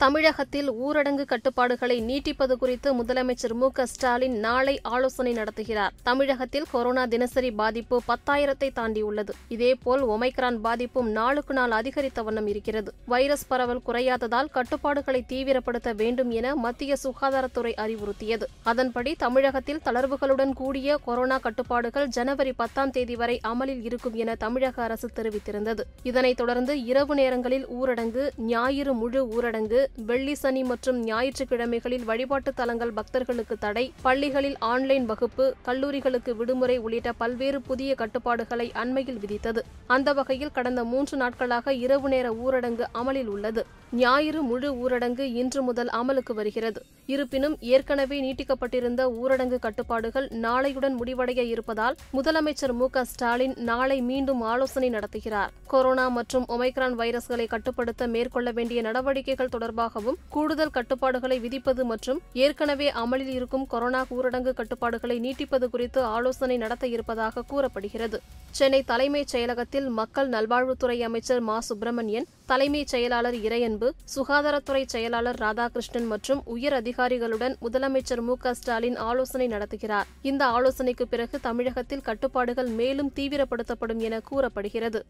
தமிழகத்தில் ஊரடங்கு கட்டுப்பாடுகளை நீட்டிப்பது குறித்து முதலமைச்சர் மு க ஸ்டாலின் நாளை ஆலோசனை நடத்துகிறார். தமிழகத்தில் கொரோனா தினசரி பாதிப்பு பத்தாயிரத்தை தாண்டியுள்ளது. இதேபோல் ஒமைக்ரான் பாதிப்பும் நாளுக்கு நாள் அதிகரித்த வண்ணம் இருக்கிறது. வைரஸ் பரவல் குறையாததால் கட்டுப்பாடுகளை தீவிரப்படுத்த வேண்டும் என மத்திய சுகாதாரத்துறை அறிவுறுத்தியது. அதன்படி தமிழகத்தில் தளர்வுகளுடன் கூடிய கொரோனா கட்டுப்பாடுகள் ஜனவரி பத்தாம் தேதி வரை அமலில் இருக்கும் என தமிழக அரசு தெரிவித்திருந்தது. இதனைத் தொடர்ந்து இரவு நேரங்களில் ஊரடங்கு ஞாயிறு முழு ஊரடங்கு வெள்ளி சனி மற்றும் ஞாயிற்றுக்கிழமைகளில் வழிபாட்டு தலங்கள் பக்தர்களுக்கு தடை. பள்ளிகளில் ஆன்லைன் வகுப்பு கல்லூரிகளுக்கு விடுமுறை உள்ளிட்ட பல்வேறு புதிய கட்டுப்பாடுகளை அண்மையில் விதித்தது. அந்த வகையில் கடந்த மூன்று நாட்களாக இரவு நேர ஊரடங்கு அமலில் உள்ளது. ஞாயிறு முழு ஊரடங்கு இன்று முதல் அமலுக்கு வருகிறது. இருப்பினும் ஏற்கனவே நீட்டிக்கப்பட்டிருந்த ஊரடங்கு கட்டுப்பாடுகள் நாளையுடன் முடிவடைய இருப்பதால் முதலமைச்சர் மு க ஸ்டாலின் நாளை மீண்டும் ஆலோசனை நடத்துகிறார். கொரோனா மற்றும் ஒமைக்ரான் வைரஸ்களை கட்டுப்படுத்த மேற்கொள்ள வேண்டிய நடவடிக்கைகள் தொடர்பாகவும் கூடுதல் கட்டுப்பாடுகளை விதிப்பது மற்றும் ஏற்கனவே அமலில் இருக்கும் கொரோனா ஊரடங்கு கட்டுப்பாடுகளை நீட்டிப்பது குறித்து ஆலோசனை நடத்த இருப்பதாக கூறப்படுகிறது. சென்னை தலைமைச் செயலகத்தில் மக்கள் நல்வாழ்வுத்துறை அமைச்சர் மா. சுப்பிரமணியன் தலைமைச் செயலாளர் இறையன்பு சுகாதாரத்துறை செயலாளர் ராதாகிருஷ்ணன் மற்றும் உயர் அதிகாரிகளுடன் முதலமைச்சர் மு. ஸ்டாலின் ஆலோசனை நடத்துகிறார். இந்த ஆலோசனைக்கு பிறகு தமிழகத்தில் கட்டுப்பாடுகள் மேலும் தீவிரப்படுத்தப்படும் என கூறப்படுகிறது.